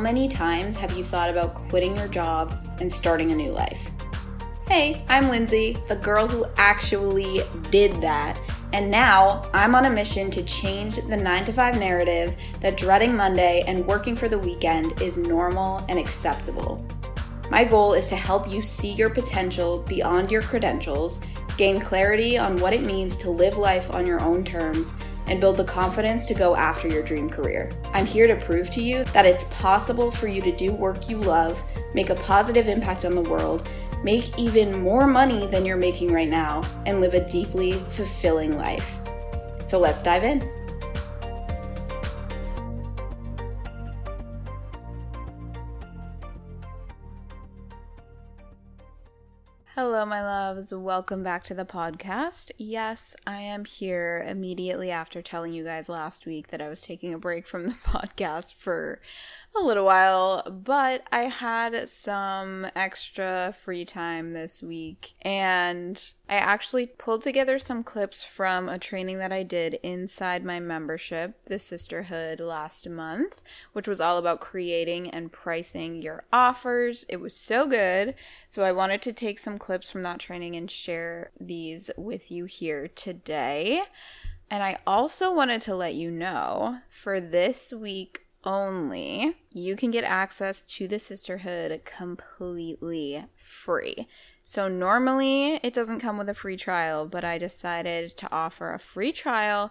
many times have you thought about quitting your job and starting a new life? Hey, I'm Lindsay, the girl who actually did that. And now I'm on a mission to change the 9 to 5 narrative that dreading Monday and working for the weekend is normal and acceptable. My goal is to help you see your potential beyond your credentials, gain clarity on what it means to live life on your own terms, and build the confidence to go after your dream career. I'm here to prove to you that it's possible for you to do work you love, make a positive impact on the world, make even more money than you're making right now, and live a deeply fulfilling life. So let's dive in. Hello, my loves. Welcome back to the podcast. Yes, I am here immediately after telling you guys last week that I was taking a break from the podcast for a little while, but I had some extra free time this week and I actually pulled together some clips from a training that I did inside my membership, the Sisterhood, last month, which was all about creating and pricing your offers. It was so good. So I wanted to take some clips from that training and share these with you here today. And I also wanted to let you know for this week only, you can get access to the sisterhood completely free. So, normally it doesn't come with a free trial, but I decided to offer a free trial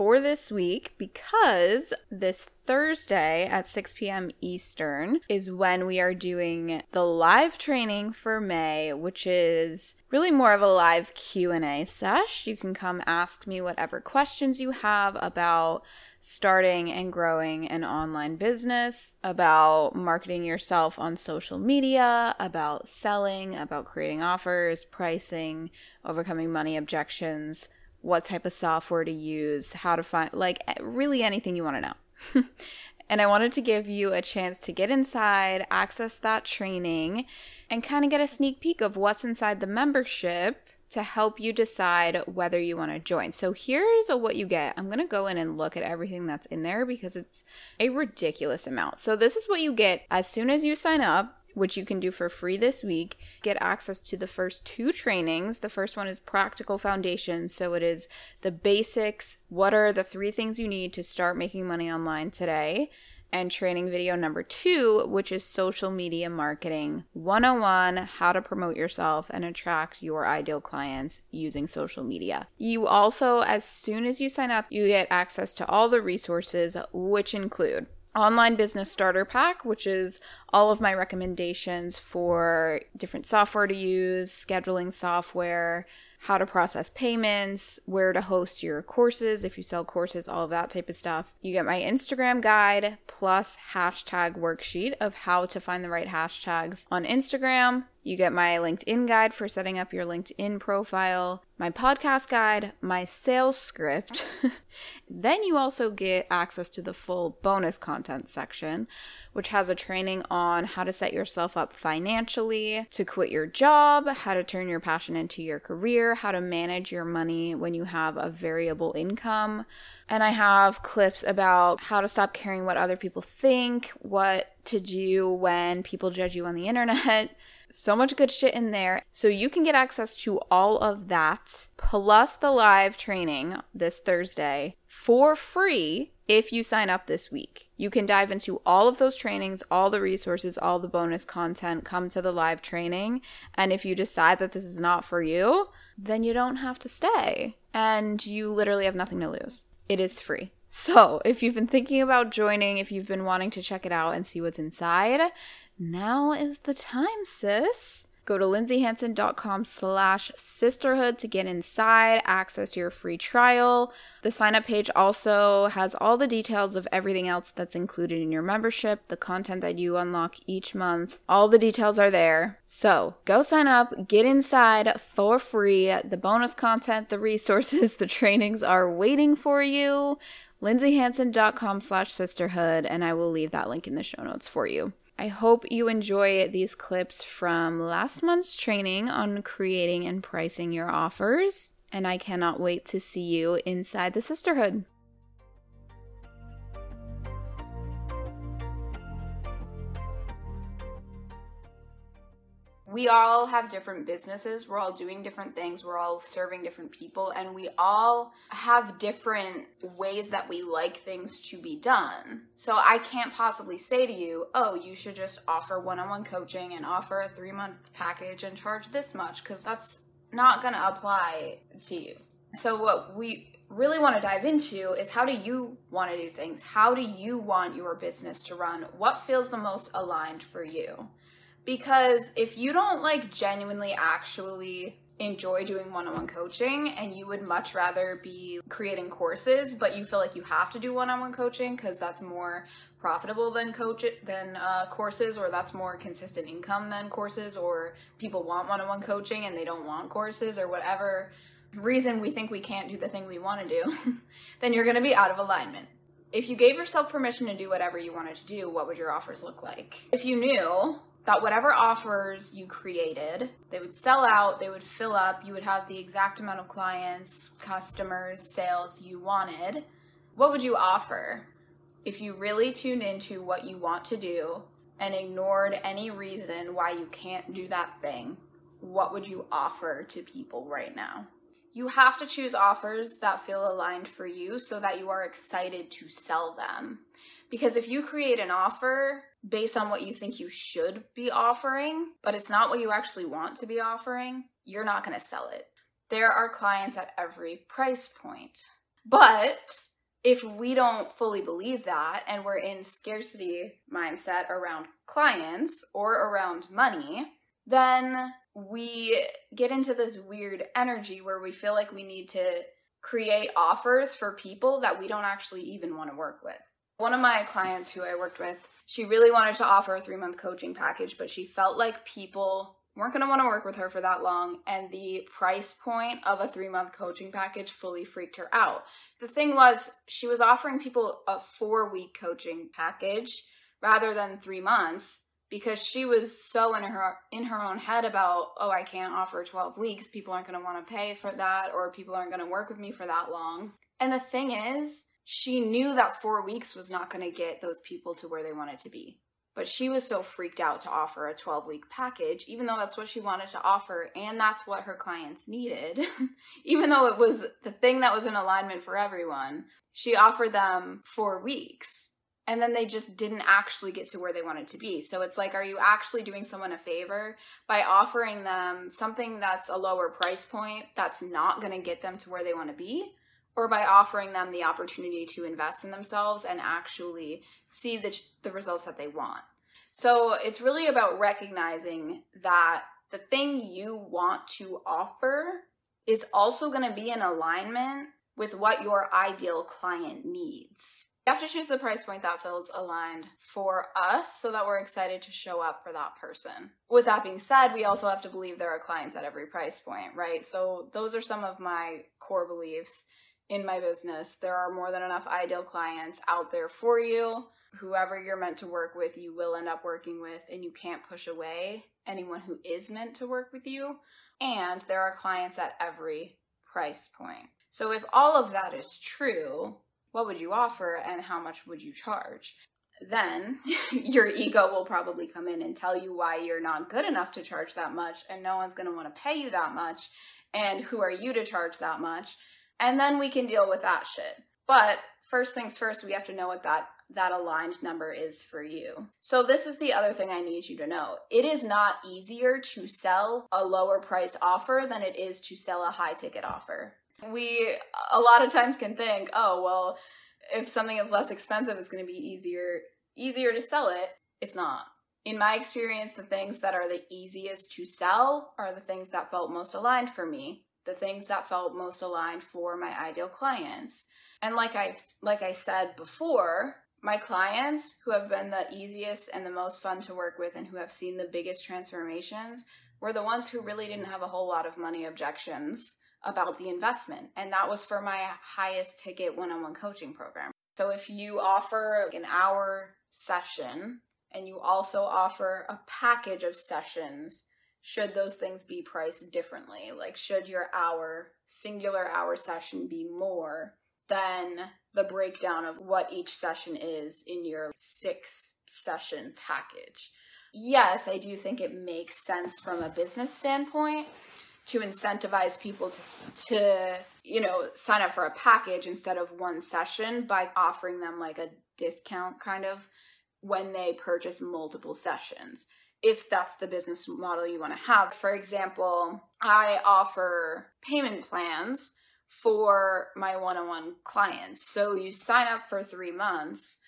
for this week because this Thursday at 6 p.m. Eastern is when we are doing the live training for May, which is really more of a live Q&A sesh. You can come ask me whatever questions you have about starting and growing an online business, about marketing yourself on social media, about selling, about creating offers, pricing, overcoming money objections, what type of software to use, how to find, like eh, really anything you want to know. and I wanted to give you a chance to get inside, access that training, and kind of get a sneak peek of what's inside the membership to help you decide whether you want to join. So here's what you get. I'm going to go in and look at everything that's in there because it's a ridiculous amount. So this is what you get as soon as you sign up. Which you can do for free this week. Get access to the first two trainings. The first one is Practical Foundation. So it is the basics. What are the three things you need to start making money online today? And training video number two, which is social media marketing 101 how to promote yourself and attract your ideal clients using social media. You also, as soon as you sign up, you get access to all the resources, which include online business starter pack which is all of my recommendations for different software to use scheduling software how to process payments, where to host your courses if you sell courses, all of that type of stuff. You get my Instagram guide plus hashtag worksheet of how to find the right hashtags on Instagram. You get my LinkedIn guide for setting up your LinkedIn profile, my podcast guide, my sales script. then you also get access to the full bonus content section, which has a training on how to set yourself up financially, to quit your job, how to turn your passion into your career, how to manage your money when you have a variable income. And I have clips about how to stop caring what other people think, what to do when people judge you on the internet so much good shit in there. So you can get access to all of that plus the live training this Thursday for free if you sign up this week. You can dive into all of those trainings, all the resources, all the bonus content, come to the live training. And if you decide that this is not for you, then you don't have to stay. And you literally have nothing to lose. It is free. So, if you've been thinking about joining, if you've been wanting to check it out and see what's inside, now is the time, sis. Go to lindsayhanson.com slash sisterhood to get inside, access your free trial. The sign up page also has all the details of everything else that's included in your membership, the content that you unlock each month. All the details are there. So go sign up, get inside for free. The bonus content, the resources, the trainings are waiting for you. lindsayhanson.com slash sisterhood, and I will leave that link in the show notes for you. I hope you enjoy these clips from last month's training on creating and pricing your offers, and I cannot wait to see you inside the sisterhood. We all have different businesses. We're all doing different things. We're all serving different people. And we all have different ways that we like things to be done. So I can't possibly say to you, oh, you should just offer one on one coaching and offer a three month package and charge this much, because that's not going to apply to you. So, what we really want to dive into is how do you want to do things? How do you want your business to run? What feels the most aligned for you? Because if you don't like genuinely actually enjoy doing one-on-one coaching and you would much rather be creating courses but you feel like you have to do one-on-one coaching because that's more profitable than coach than uh, courses or that's more consistent income than courses or people want one-on-one coaching and they don't want courses or whatever reason we think we can't do the thing we want to do then you're going to be out of alignment. If you gave yourself permission to do whatever you wanted to do what would your offers look like? If you knew that whatever offers you created, they would sell out, they would fill up, you would have the exact amount of clients, customers, sales you wanted. What would you offer if you really tuned into what you want to do and ignored any reason why you can't do that thing? What would you offer to people right now? You have to choose offers that feel aligned for you so that you are excited to sell them. Because if you create an offer based on what you think you should be offering, but it's not what you actually want to be offering, you're not going to sell it. There are clients at every price point. But if we don't fully believe that and we're in scarcity mindset around clients or around money, then we get into this weird energy where we feel like we need to create offers for people that we don't actually even want to work with. One of my clients who I worked with, she really wanted to offer a three month coaching package, but she felt like people weren't going to want to work with her for that long, and the price point of a three month coaching package fully freaked her out. The thing was, she was offering people a four week coaching package rather than three months because she was so in her in her own head about oh i can't offer 12 weeks people aren't going to want to pay for that or people aren't going to work with me for that long and the thing is she knew that four weeks was not going to get those people to where they wanted to be. But she was so freaked out to offer a 12 week package, even though that's what she wanted to offer and that's what her clients needed, even though it was the thing that was in alignment for everyone. She offered them four weeks and then they just didn't actually get to where they wanted to be. So it's like, are you actually doing someone a favor by offering them something that's a lower price point that's not going to get them to where they want to be? Or by offering them the opportunity to invest in themselves and actually see the, the results that they want. So it's really about recognizing that the thing you want to offer is also going to be in alignment with what your ideal client needs. You have to choose the price point that feels aligned for us so that we're excited to show up for that person. With that being said, we also have to believe there are clients at every price point, right? So those are some of my core beliefs in my business. There are more than enough ideal clients out there for you. Whoever you're meant to work with, you will end up working with, and you can't push away anyone who is meant to work with you. And there are clients at every price point. So, if all of that is true, what would you offer and how much would you charge? Then your ego will probably come in and tell you why you're not good enough to charge that much, and no one's gonna wanna pay you that much. And who are you to charge that much? And then we can deal with that shit. But first things first, we have to know what that that aligned number is for you. So this is the other thing I need you to know. It is not easier to sell a lower priced offer than it is to sell a high ticket offer. We a lot of times can think, "Oh, well, if something is less expensive, it's going to be easier easier to sell it." It's not. In my experience, the things that are the easiest to sell are the things that felt most aligned for me the things that felt most aligned for my ideal clients. And like I like I said before, my clients who have been the easiest and the most fun to work with and who have seen the biggest transformations were the ones who really didn't have a whole lot of money objections about the investment. And that was for my highest ticket one-on-one coaching program. So if you offer an hour session and you also offer a package of sessions should those things be priced differently? Like, should your hour, singular hour session be more than the breakdown of what each session is in your six session package? yes, I do think it makes sense from a business standpoint to incentivize people to to you know sign up for a package instead of one session by offering them like a discount kind of when they purchase multiple sessions if that's the business model you want to have for example i offer payment plans for my one-on-one clients so you sign up for 3 months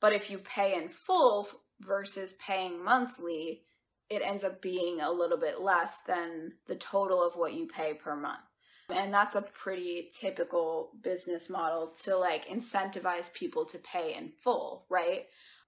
but if you pay in full versus paying monthly it ends up being a little bit less than the total of what you pay per month. And that's a pretty typical business model to like incentivize people to pay in full, right?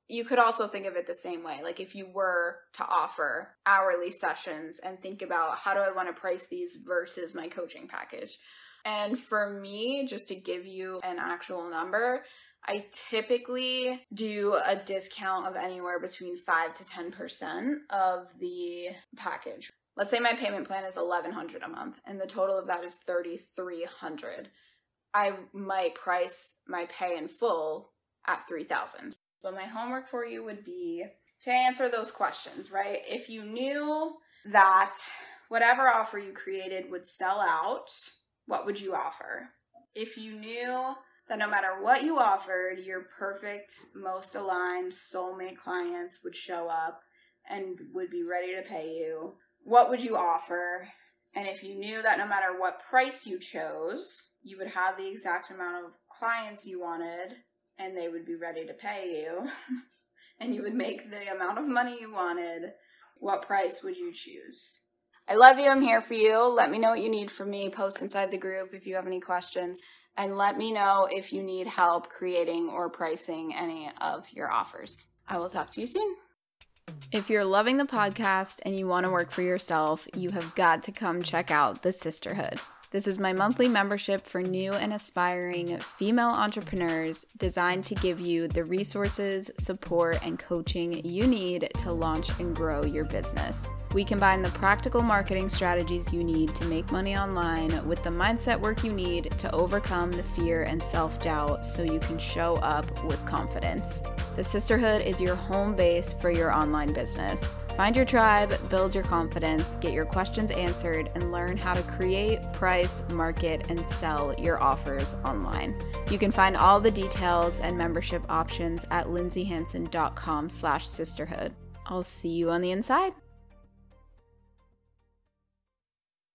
You could also think of it the same way. Like if you were to offer hourly sessions and think about how do I want to price these versus my coaching package. And for me, just to give you an actual number, I typically do a discount of anywhere between 5 to 10% of the package. Let's say my payment plan is 1100 a month and the total of that is 3300. I might price my pay in full at 3000. So my homework for you would be to answer those questions, right? If you knew that whatever offer you created would sell out, what would you offer? If you knew that no matter what you offered, your perfect, most aligned soulmate clients would show up and would be ready to pay you. What would you offer? And if you knew that no matter what price you chose, you would have the exact amount of clients you wanted and they would be ready to pay you, and you would make the amount of money you wanted, what price would you choose? I love you. I'm here for you. Let me know what you need from me. Post inside the group if you have any questions and let me know if you need help creating or pricing any of your offers. I will talk to you soon. If you're loving the podcast and you want to work for yourself, you have got to come check out the Sisterhood. This is my monthly membership for new and aspiring female entrepreneurs designed to give you the resources, support, and coaching you need to launch and grow your business. We combine the practical marketing strategies you need to make money online with the mindset work you need to overcome the fear and self doubt so you can show up with confidence. The Sisterhood is your home base for your online business. Find your tribe, build your confidence, get your questions answered, and learn how to create, price, market, and sell your offers online. You can find all the details and membership options at lindsayhanson.com slash sisterhood. I'll see you on the inside.